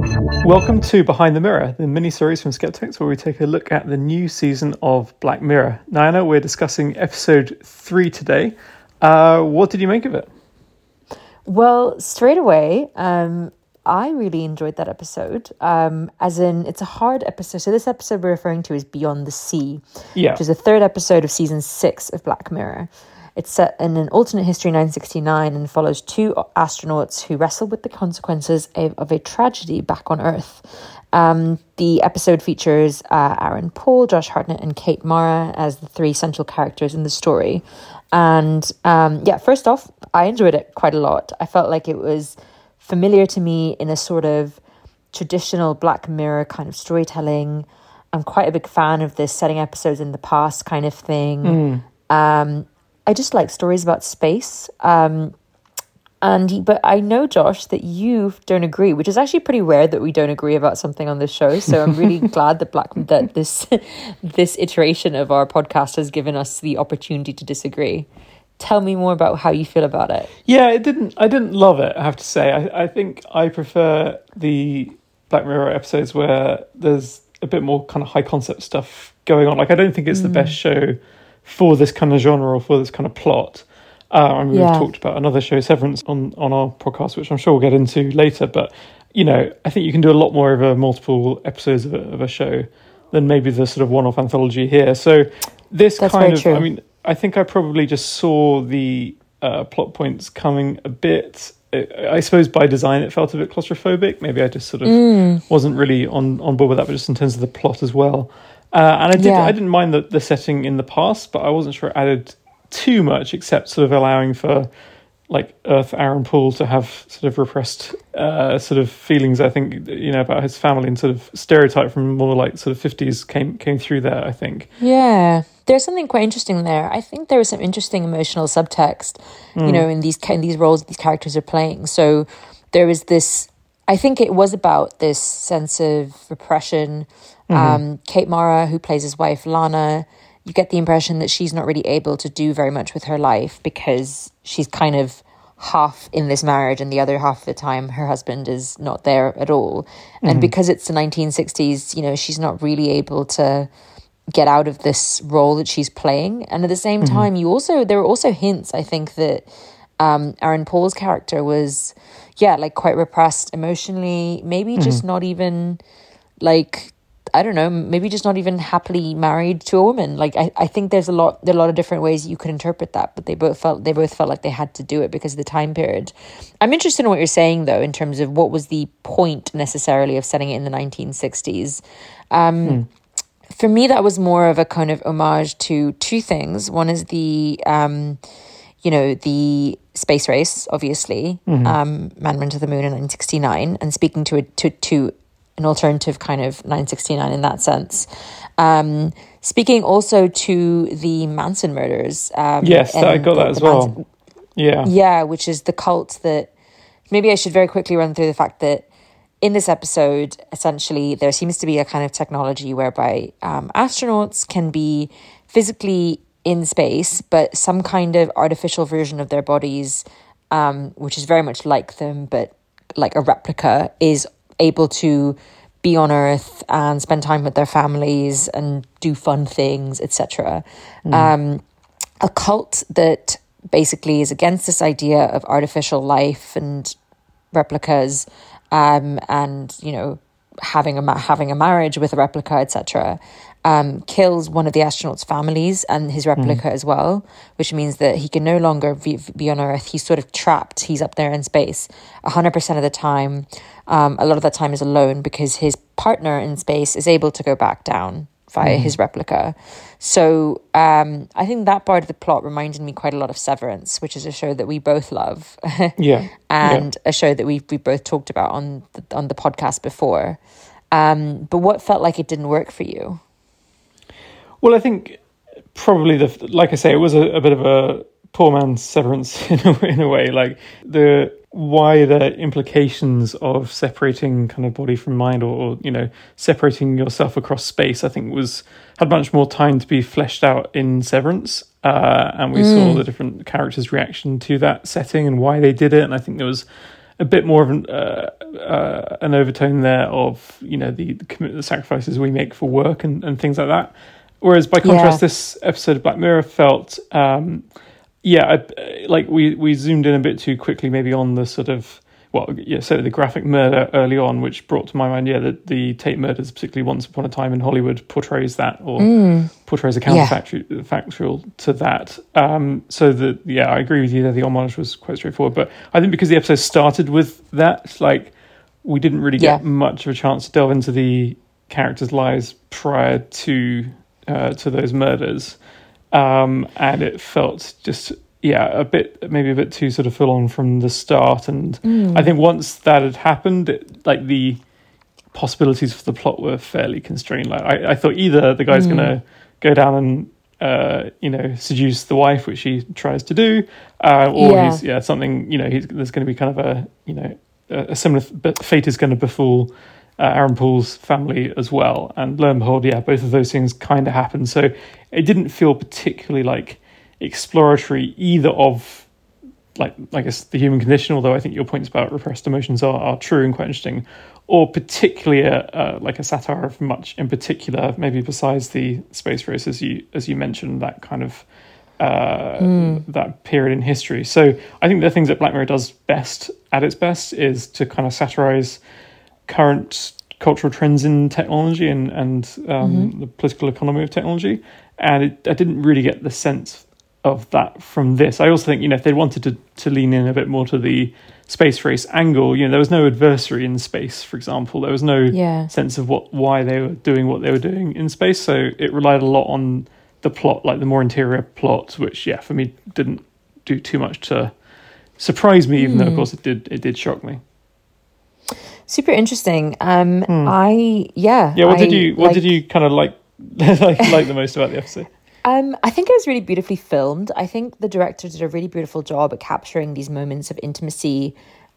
Welcome to Behind the Mirror, the mini series from Skeptechs, where we take a look at the new season of Black Mirror. Know we're discussing episode three today. Uh, what did you make of it? Well, straight away, um, I really enjoyed that episode. Um, as in, it's a hard episode. So this episode we're referring to is Beyond the Sea, Yeah. which is the third episode of season six of Black Mirror. It's set in an alternate history 969 and follows two astronauts who wrestle with the consequences of, of a tragedy back on Earth. Um, the episode features uh, Aaron Paul, Josh Hartnett, and Kate Mara as the three central characters in the story. And um, yeah, first off, I enjoyed it quite a lot. I felt like it was familiar to me in a sort of traditional Black Mirror kind of storytelling. I'm quite a big fan of this setting episodes in the past kind of thing. Um, I just like stories about space. Um, and but I know Josh that you don't agree, which is actually pretty rare that we don't agree about something on this show. So I'm really glad that Black that this this iteration of our podcast has given us the opportunity to disagree. Tell me more about how you feel about it. Yeah, it didn't. I didn't love it. I have to say. I, I think I prefer the Black Mirror episodes where there's a bit more kind of high concept stuff going on. Like, I don't think it's the best show for this kind of genre or for this kind of plot. Uh, and we've Yeah. talked about another show, Severance, on on our podcast, which I'm sure we'll get into later. But you know, I think you can do a lot more over multiple episodes of a, of a show than maybe the sort of one-off anthology here. So this That's kind of, true. I mean, I think I probably just saw the uh, plot points coming a bit. I I suppose by design it felt a bit claustrophobic. Maybe I just sort of Mm. wasn't really on, on board with that, but just in terms of the plot as well. Uh, and I did Yeah. I didn't mind the, the setting in the past, but I wasn't sure it added too much, except sort of allowing for like Earth Aaron Paul to have sort of repressed uh, sort of feelings. I think you know about his family and sort of stereotype from more like sort of fifties came came through there. I think. Yeah, there's something quite interesting there. I think there was some interesting emotional subtext, you know, in these in these roles these characters are playing. So there was this. I think it was about this sense of repression. Um, Kate Mara, who plays his wife Lana, you get the impression that she's not really able to do very much with her life because she's kind of half in this marriage and the other half of the time her husband is not there at all. And because it's the 1960s, you know, she's not really able to get out of this role that she's playing. And at the same time, you also there were also hints, I think, that um Aaron Paul's character was yeah, like quite repressed emotionally, maybe just not even like I don't know, maybe just not even happily married to a woman. Like I, I think there's a lot there are a lot of different ways you could interpret that, but they both felt they both felt like they had to do it because of the time period. I'm interested in what you're saying though, in terms of what was the point necessarily of setting it in the nineteen sixties. Um for me that was more of a kind of homage to two things. One is the um you know, the space race, obviously, um, Man Went to the Moon in 1969, and speaking to a, to to an alternative kind of 969 in that sense. Um, speaking also to the Manson murders. Um, Yes, that, I got the- that as well. Manson- yeah. yeah, which is the cult that maybe I should very quickly run through the fact that in this episode, essentially, there seems to be a kind of technology whereby um, astronauts can be physically in space, but some kind of artificial version of their bodies, um, which is very much like them, but like a replica, is able to be on Earth and spend time with their families and do fun things, etc. Um, a cult that basically is against this idea of artificial life and replicas um, and you know having a ma- having a marriage with a replica etc um, kills one of the astronauts families and his replica as well which means that he can no longer be, be on earth he's sort of trapped he's up there in space 100% of the time um, a lot of that time is alone because his partner in space is able to go back down via his replica. So um, I think that part of the plot reminded me quite a lot of Severance, which is a show that we both love, Yeah. and a show that we we both talked about on the, on the podcast before. Um, but what felt like it didn't work for you? Well, I think probably the like I say, it was a, a bit of a poor man's severance in a, in a way. Like the wider implications of separating kind of body from mind, or, or you know, separating yourself across space, I think was had much more time to be fleshed out in Severance, uh, and we saw the different characters' reaction to that setting and why they did it. And I think there was a bit more of an uh, uh, an overtone there of you know the the, the sacrifices we make for work and, and things like that. Whereas by contrast, Yeah. this episode of Black Mirror felt, um, yeah, I, like we we zoomed in a bit too quickly, maybe on the sort of well, yeah, so the graphic murder early on, which brought to my mind, yeah, that the Tate murders, particularly Once Upon a Time in Hollywood, portrays that or portrays a counterfactual factual to that. Um, so the yeah, I agree with you that the homage was quite straightforward, but I think because the episode started with that, like we didn't really get Yeah. much of a chance to delve into the characters' lives prior to uh, to those murders, um, and it felt just yeah a bit maybe a bit too sort of full on from the start. And I think once that had happened, it, like the possibilities for the plot were fairly constrained. Like I, I thought either the guy's gonna go down and uh, you know seduce the wife, which he tries to do, uh, or Yeah. he's yeah something you know he's, there's going to be kind of a you know a, a similar fate is going to befall uh, Aaron Paul's family as well. And lo and behold, yeah, both of those things kind of happened. So it didn't feel particularly like exploratory either of like I guess the human condition. Although I think your points about repressed emotions are, are true and quite interesting, or particularly a, uh, like a satire of much in particular, maybe besides the space race as you as you mentioned that kind of uh, that period in history. So I think the things that Black Mirror does best at its best is to kind of satirize current cultural trends in technology and and um, the political economy of technology. And it, I didn't really get the sense of that from this. I also think you know if they wanted to to lean in a bit more to the space race angle, you know there was no adversary in space, for example. There was no Yeah. sense of what why they were doing what they were doing in space. So it relied a lot on the plot, like the more interior plot, which yeah, for me didn't do too much to surprise me, even though of course it did it did shock me. Super interesting. Um, I yeah. Hmm. Yeah, what did you what like- did you kind of like like like the most about the episode? Um, I think it was really beautifully filmed. I think the director did a really beautiful job at capturing these moments of intimacy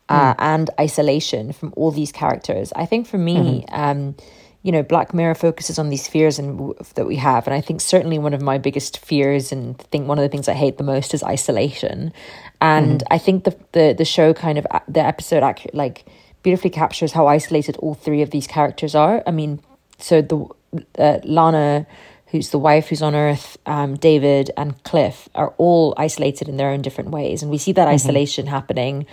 uh, and isolation from all these characters. I think for me, um, you know, Black Mirror focuses on these fears and that we have, and I think certainly one of my biggest fears and think one of the things I hate the most is isolation. And I think the the the show kind of the episode accurate like beautifully captures how isolated all three of these characters are. I mean, so the uh, Lana who's the wife who's on Earth, um, David and Cliff are all isolated in their own different ways, and we see that isolation happening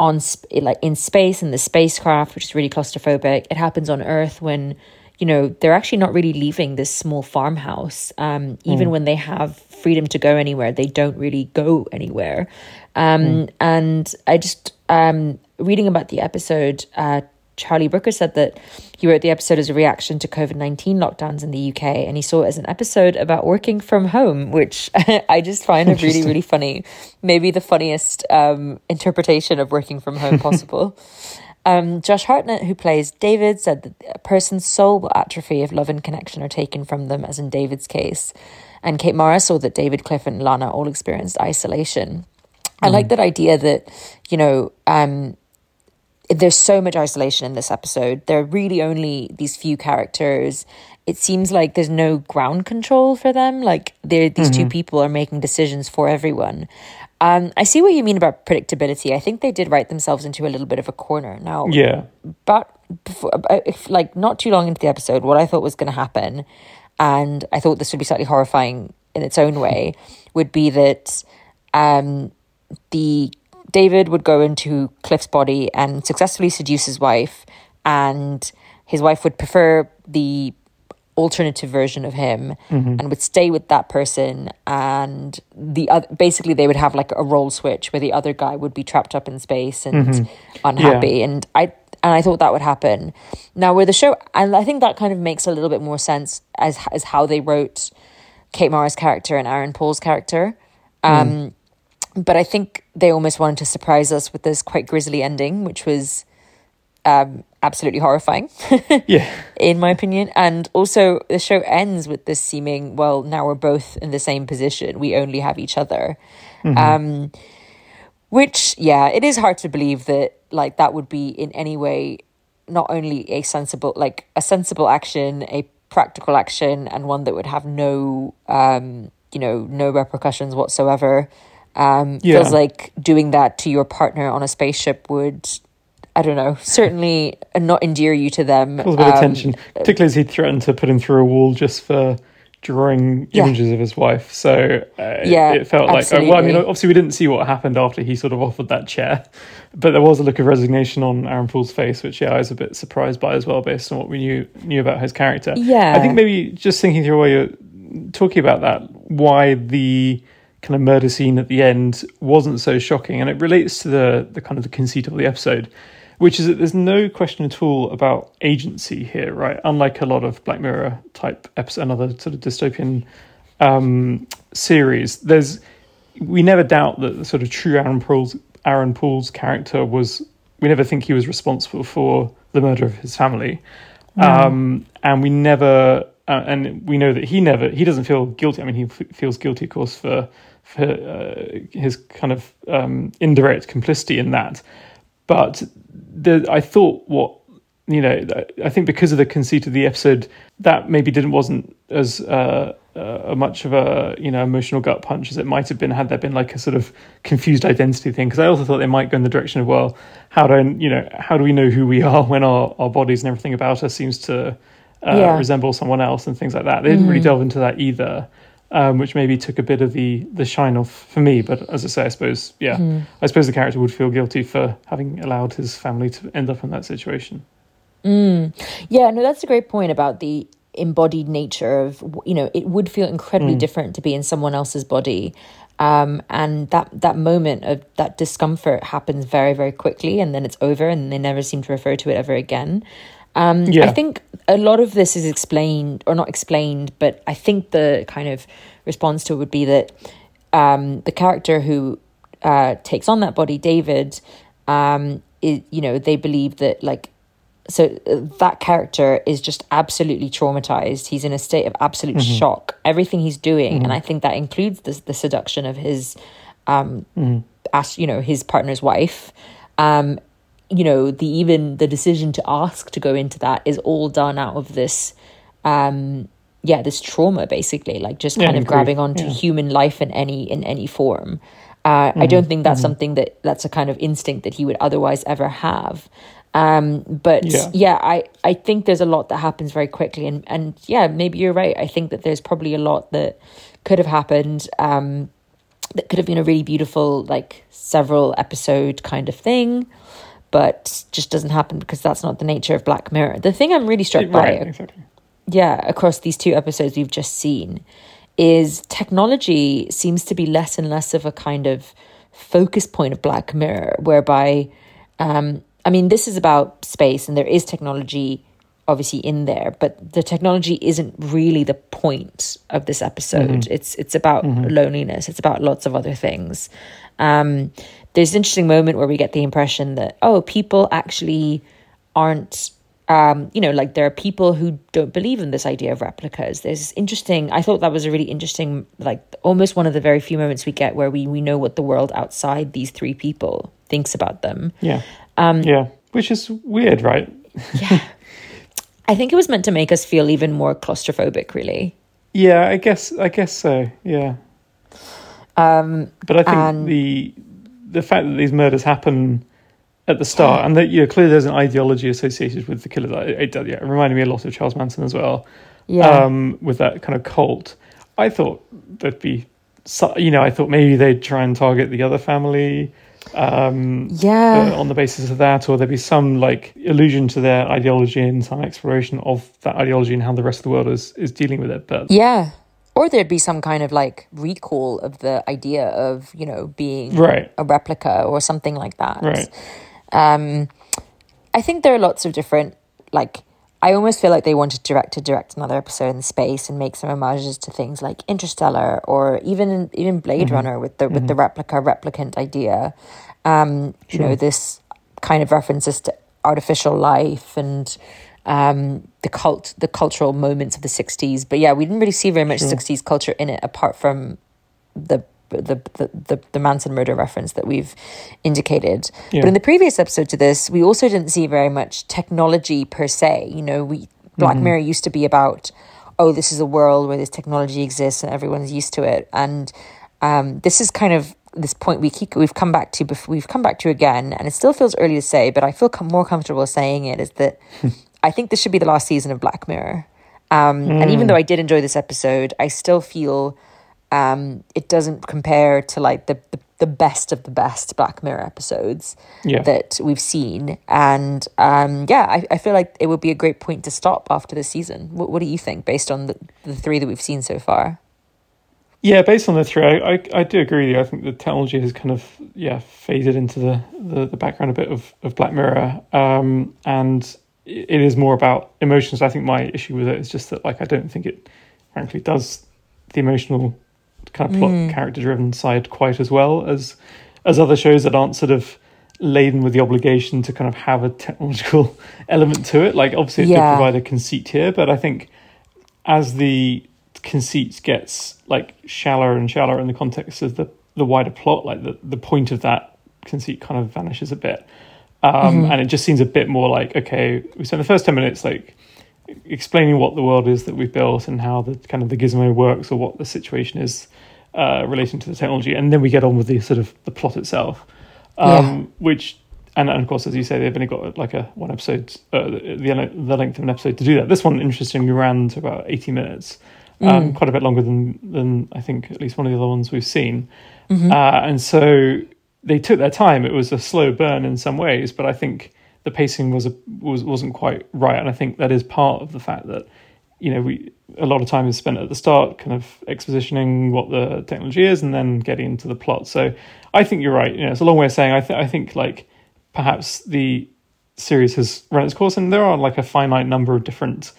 on sp- like in space in the spacecraft, which is really claustrophobic. It happens on Earth when you know they're actually not really leaving this small farmhouse. Um, even when they have freedom to go anywhere, they don't really go anywhere. Um, And I just um, reading about the episode. Uh, Charlie Brooker said that he wrote the episode as a reaction to COVID 19 lockdowns in the UK and he saw it as an episode about working from home, which I just find a really, really funny. Maybe the funniest um, interpretation of working from home possible. Um, Josh Hartnett, who plays David, said that a person's soul will atrophy if love and connection are taken from them, as in David's case. And Kate Mara saw that David, Cliff, and Lana all experienced isolation. I like that idea that, you know, um, there's so much isolation in this episode. There are really only these few characters. It seems like there's no ground control for them. Like these two people are making decisions for everyone. Um, I see what you mean about predictability. I think they did write themselves into a little bit of a corner. Now, Yeah, but before, if like not too long into the episode, what I thought was going to happen, and I thought this would be slightly horrifying in its own way, would be that um, the David would go into Cliff's body and successfully seduce his wife, and his wife would prefer the alternative version of him mm-hmm. and would stay with that person and the other basically they would have like a role switch where the other guy would be trapped up in space and mm-hmm. unhappy and i and i thought that would happen. Now where the show and i think that kind of makes a little bit more sense as as how they wrote kate mara's character and aaron paul's character. Mm. Um but i think they almost wanted to surprise us with this quite grisly ending which was um absolutely horrifying yeah, in my opinion. And also, the show ends with this seeming, well, now we're both in the same position. We only have each other. Um, which, yeah, it is hard to believe that, like, that would be in any way not only a sensible, like, a sensible action, a practical action, and one that would have no, um, you know, no repercussions whatsoever. Um, Yeah. Feels like doing that to your partner on a spaceship would I don't know, certainly not endear you to them. Cause a bit of Um, tension, particularly as he threatened to put him through a wall just for drawing Yeah. images of his wife. So uh, Yeah, it felt like, uh, well, I mean, obviously we didn't see what happened after he sort of offered that chair, but there was a look of resignation on Aaron Paul's face, which yeah, I was a bit surprised by as well, based on what we knew knew about his character. Yeah. I think maybe just thinking through while you're talking about that, why the kind of murder scene at the end wasn't so shocking, and it relates to the the kind of the conceit of the episode, which is that there's no question at all about agency here, right? Unlike a lot of Black Mirror type episode, another sort of dystopian um, series, there's we never doubt that the sort of true Aaron Paul's Aaron Paul's character was. We never think he was responsible for the murder of his family, um, and we never. Uh, and we know that he never he doesn't feel guilty. I mean, he f- feels guilty, of course, for his kind of um, indirect complicity in that. But the I thought what you know I think because of the conceit of the episode that maybe didn't wasn't as uh, uh, much of a you know emotional gut punch as it might have been had there been like a sort of confused identity thing because I also thought they might go in the direction of well how do I, you know how do we know who we are when our, our bodies and everything about us seems to uh, Yeah. resemble someone else and things like that they didn't really delve into that either um, which maybe took a bit of the the shine off for me. But as I say I suppose yeah I suppose the character would feel guilty for having allowed his family to end up in that situation. Yeah, no, that's a great point about the embodied nature of you know it would feel incredibly different to be in someone else's body. Um and that that moment of that discomfort happens very very quickly and then it's over and they never seem to refer to it ever again um Yeah. i think a lot of this is explained or not explained but i think the kind of response to it would be that um the character who uh takes on that body david um is you know they believe that like so uh, that character is just absolutely traumatized. He's in a state of absolute shock. Everything he's doing and i think that includes the, the seduction of his um as you know his partner's wife. Um you know the even the decision to ask to go into that is all done out of this um yeah this trauma basically like just Yeah, kind of grief, grabbing onto yeah. human life in any in any form. Uh, i don't think that's something that that's a kind of instinct that he would otherwise ever have. Um but Yeah. yeah. i i think there's a lot that happens very quickly. And and yeah maybe you're right. I think that there's probably a lot that could have happened um that could have been a really beautiful like several episode kind of thing but just doesn't happen because that's not the nature of black mirror the thing i'm really struck by exactly yeah, across these two episodes we've just seen, is technology seems to be less and less of a kind of focus point of Black Mirror, whereby, um, I mean, this is about space and there is technology obviously in there, but the technology isn't really the point of this episode. It's it's about loneliness. It's about lots of other things. Um, there's an interesting moment where we get the impression that oh, people actually aren't um, you know, like there are people who don't believe in this idea of replicas. There's this interesting. I thought that was a really interesting, like almost one of the very few moments we get where we we know what the world outside these three people thinks about them. yeah um yeah which is weird right Yeah. I think it was meant to make us feel even more claustrophobic, really. Yeah, I guess I guess so. Yeah. Um, but I think and- the the fact that these murders happen at the start and that you know clearly there's an ideology associated with the killers. It, it, yeah, it reminded me a lot of Charles Manson as well. Yeah. Um, with that kind of cult, I thought there'd be, you know, I thought maybe they'd try and target the other family. Um, Yeah. uh, on the basis of that, or there'd be some like allusion to their ideology and some exploration of that ideology and how the rest of the world is is dealing with it. But Yeah. Or there'd be some kind of like recall of the idea of, you know, being Right. a replica or something like that. Right. Um, I think there are lots of different, like, I almost feel like they wanted to direct to direct another episode in space and make some homages to things like Interstellar or even even Blade Runner with the with the replica replicant idea. Um, You know, this kind of references to artificial life and um, the cult, the cultural moments of the '60s. But yeah, we didn't really see very much '60s culture in it, apart from the the, the the the Manson murder reference that we've indicated. Yeah. But in the previous episode to this, we also didn't see very much technology per se. You know, we Black Mirror used to be about, oh, this is a world where this technology exists and everyone's used to it, and um, this is kind of this point we keep we've come back to before we've come back to again, and it still feels early to say, but I feel com- more comfortable saying it. Is that I think this should be the last season of Black Mirror. Um, mm. And even though I did enjoy this episode, I still feel um, it doesn't compare to like the, the, the best of the best Black Mirror episodes yeah. that we've seen. And um, yeah, I, I feel like it would be a great point to stop after the season. What, what do you think based on the, the three that we've seen so far? Yeah, based on the three, I, I, I, do agree with you. I think the technology has kind of yeah faded into the, the, the background a bit of, of Black Mirror, um, and it is more about emotions. I think my issue with it is just that like I don't think it frankly does the emotional kind of plot mm. character driven side quite as well as as other shows that aren't sort of laden with the obligation to kind of have a technological element to it. Like obviously it yeah. provide a conceit here, but I think as the conceit gets like shallower and shallower in the context of the the wider plot, like the the point of that conceit kind of vanishes a bit. Um, mm-hmm. and it just seems a bit more like okay, we spent the first ten minutes like explaining what the world is that we've built and how the kind of the gizmo works or what the situation is uh, relating to the technology, and then we get on with the sort of the plot itself, um, yeah. which. And, and, of course, as you say, they've only got like a one episode, uh, the the length of an episode to do that. This one, interestingly, ran to about eighty minutes, um, mm. quite a bit longer than than I think at least one of the other ones we've seen. Mm-hmm. Uh, and so they took their time. It was a slow burn in some ways, but I think the pacing was a, was wasn't quite right, and I think that is part of the fact that you know we a lot of time is spent at the start, kind of expositioning what the technology is, and then getting into the plot. So I think you're right. You know, it's a long way of saying I th- I think like perhaps the series has run its course, and there are like a finite number of different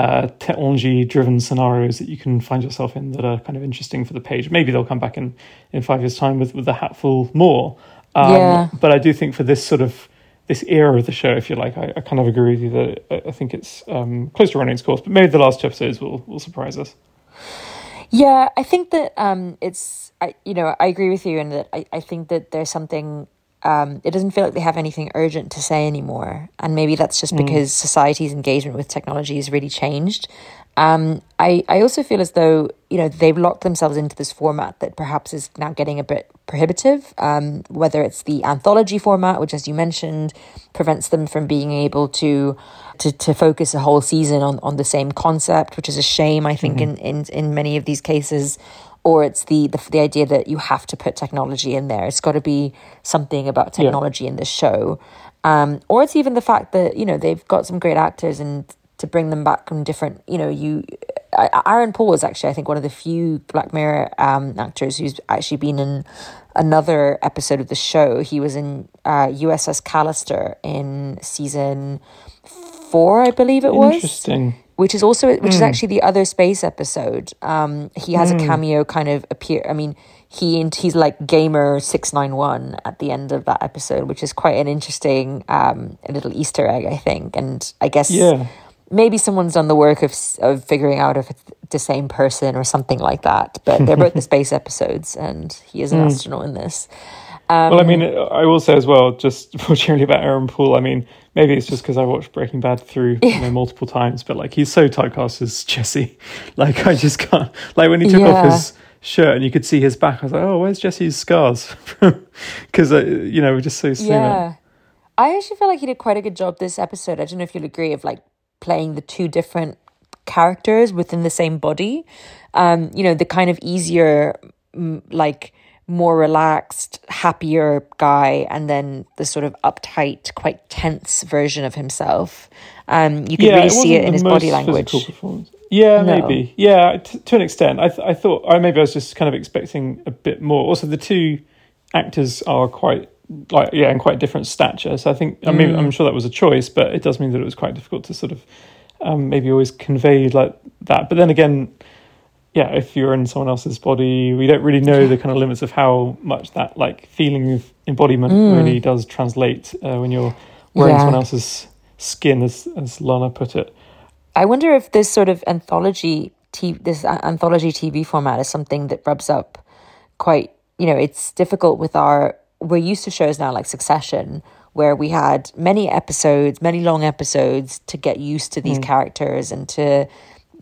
uh, technology driven scenarios that you can find yourself in that are kind of interesting for the page. Maybe they'll come back in in five years' time with with a hatful more. Um, yeah. But I do think for this sort of this era of the show, if you like, I, I kind of agree with you that I think it's um, close to running its course. But maybe the last two episodes will will surprise us. Yeah, I think that um, it's I you know I agree with you in that I, I think that there's something um, it doesn't feel like they have anything urgent to say anymore. And maybe that's just mm. because society's engagement with technology has really changed. Um, I, I also feel as though, you know, they've locked themselves into this format that perhaps is now getting a bit prohibitive, um, whether it's the anthology format, which, as you mentioned, prevents them from being able to to, to focus a whole season on, on the same concept, which is a shame, I think, mm-hmm. in, in, in many of these cases or it's the, the the idea that you have to put technology in there. It's got to be something about technology yeah. in this show, um, or it's even the fact that you know they've got some great actors and to bring them back from different. You know, you Aaron Paul is actually I think one of the few Black Mirror um, actors who's actually been in another episode of the show. He was in uh, USS Callister in season four, I believe it was. Interesting which is also which mm. is actually the other space episode. Um, he has mm. a cameo kind of appear. I mean, he he's like gamer six nine one at the end of that episode, which is quite an interesting um little Easter egg, I think. And I guess yeah. maybe someone's done the work of of figuring out if it's the same person or something like that. But they're both the space episodes, and he is an mm. astronaut in this. Um, well, I mean, I will say as well, just generally about Aaron Paul. I mean, maybe it's just because I watched Breaking Bad through yeah. you know, multiple times, but like he's so typecast as Jesse. Like I just can't. Like when he took yeah. off his shirt and you could see his back, I was like, oh, where's Jesse's scars? Because uh, you know we're just so similar. Yeah, I actually feel like he did quite a good job this episode. I don't know if you'll agree of like playing the two different characters within the same body. Um, you know, the kind of easier like more relaxed, happier guy, and then the sort of uptight, quite tense version of himself. Um, you can yeah, really see it in his body language. Yeah, no. maybe. Yeah, t- to an extent. I th- I thought I maybe I was just kind of expecting a bit more. Also, the two actors are quite like yeah, in quite different stature. So I think I mean mm. I'm sure that was a choice, but it does mean that it was quite difficult to sort of um, maybe always convey like that. But then again, yeah, if you're in someone else's body, we don't really know the kind of limits of how much that like feeling of embodiment mm. really does translate uh, when you're wearing yeah. someone else's skin, as as Lana put it. I wonder if this sort of anthology, t- this anthology TV format is something that rubs up quite. You know, it's difficult with our. We're used to shows now like Succession, where we had many episodes, many long episodes to get used to these mm. characters and to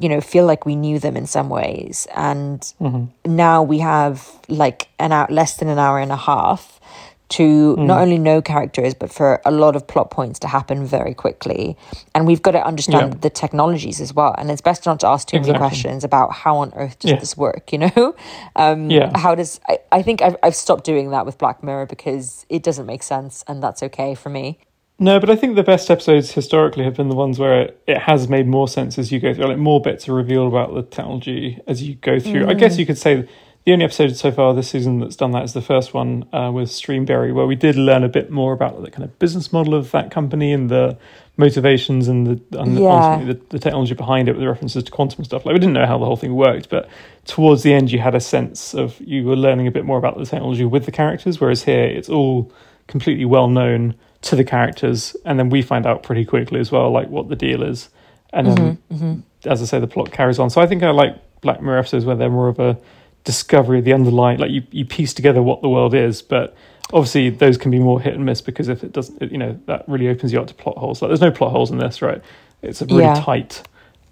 you know, feel like we knew them in some ways. And Mm-hmm. now we have like an hour, less than an hour and a half to Mm. not only know characters, but for a lot of plot points to happen very quickly. And we've got to understand Yeah. the technologies as well. And it's best not to ask too many questions about how on earth does Yeah. this work, you know? Um, Yeah. How does, I, I think I've, I've stopped doing that with Black Mirror because it doesn't make sense and that's okay for me. No, but I think the best episodes historically have been the ones where it, it has made more sense as you go through. Like more bits are revealed about the technology as you go through. I guess you could say the only episode so far this season that's done that is the first one uh, with Streamberry, where we did learn a bit more about the kind of business model of that company and the motivations and the and Yeah. the, the technology behind it with the references to quantum stuff. Like we didn't know how the whole thing worked, but towards the end you had a sense of you were learning a bit more about the technology with the characters, whereas here it's all completely well known to the characters, and then we find out pretty quickly as well, like what the deal is, and then Mm-hmm, as I say, the plot carries on. So I think I like Black Mirror episodes where they're more of a discovery of the underlying, like you you piece together what the world is, but obviously those can be more hit and miss because if it doesn't, it, you know, that really opens you up to plot holes. Like there's no plot holes in this, right? It's a really Yeah. tight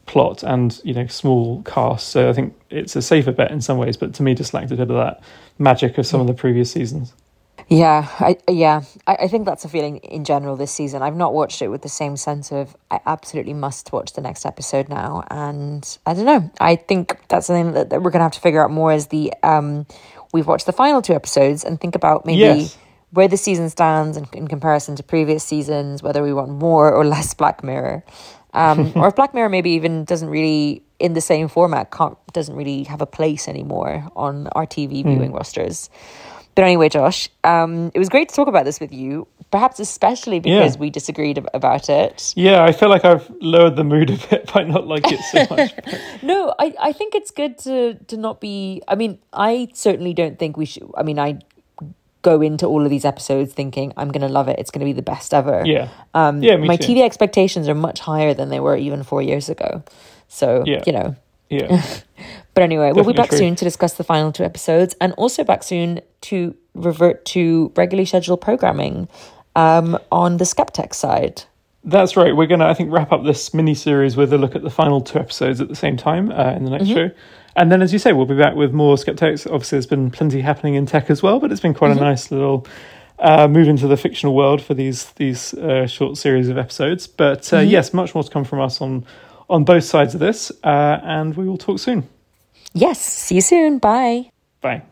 plot and you know small cast, so I think it's a safer bet in some ways. But to me, just lacked a bit of that magic of some of the previous seasons. Yeah, I yeah, I, I think that's a feeling in general this season. I've not watched it with the same sense of I absolutely must watch the next episode now, and I don't know. I think that's something that, that we're gonna have to figure out more as the um we've watched the final two episodes and think about maybe Yes. where the season stands in, in comparison to previous seasons, whether we want more or less Black Mirror, um, or if Black Mirror maybe even doesn't really in the same format can't doesn't really have a place anymore on our TV viewing rosters. But anyway, Josh, um, it was great to talk about this with you. Perhaps especially because Yeah. we disagreed ab- about it. Yeah, I feel like I've lowered the mood a bit by not like it so much. No, I, I think it's good to to not be. I mean, I certainly don't think we should. I mean, I go into all of these episodes thinking I'm going to love it. It's going to be the best ever. yeah, Um, Yeah, my too. TV expectations are much higher than they were even four years ago. So Yeah. you know. Yeah. But anyway, we'll be back true. soon to discuss the final two episodes, and also back soon to revert to regularly scheduled programming um, on the Skeptech side. That's right. We're going to, I think, wrap up this mini series with a look at the final two episodes at the same time uh, in the next show. And then, as you say, we'll be back with more Skeptechs. Obviously, there's been plenty happening in tech as well, but it's been quite a nice little uh, move into the fictional world for these these uh, short series of episodes. But uh, yes, much more to come from us on on both sides of this, uh, and we will talk soon. Yes, see you soon. Bye. Bye.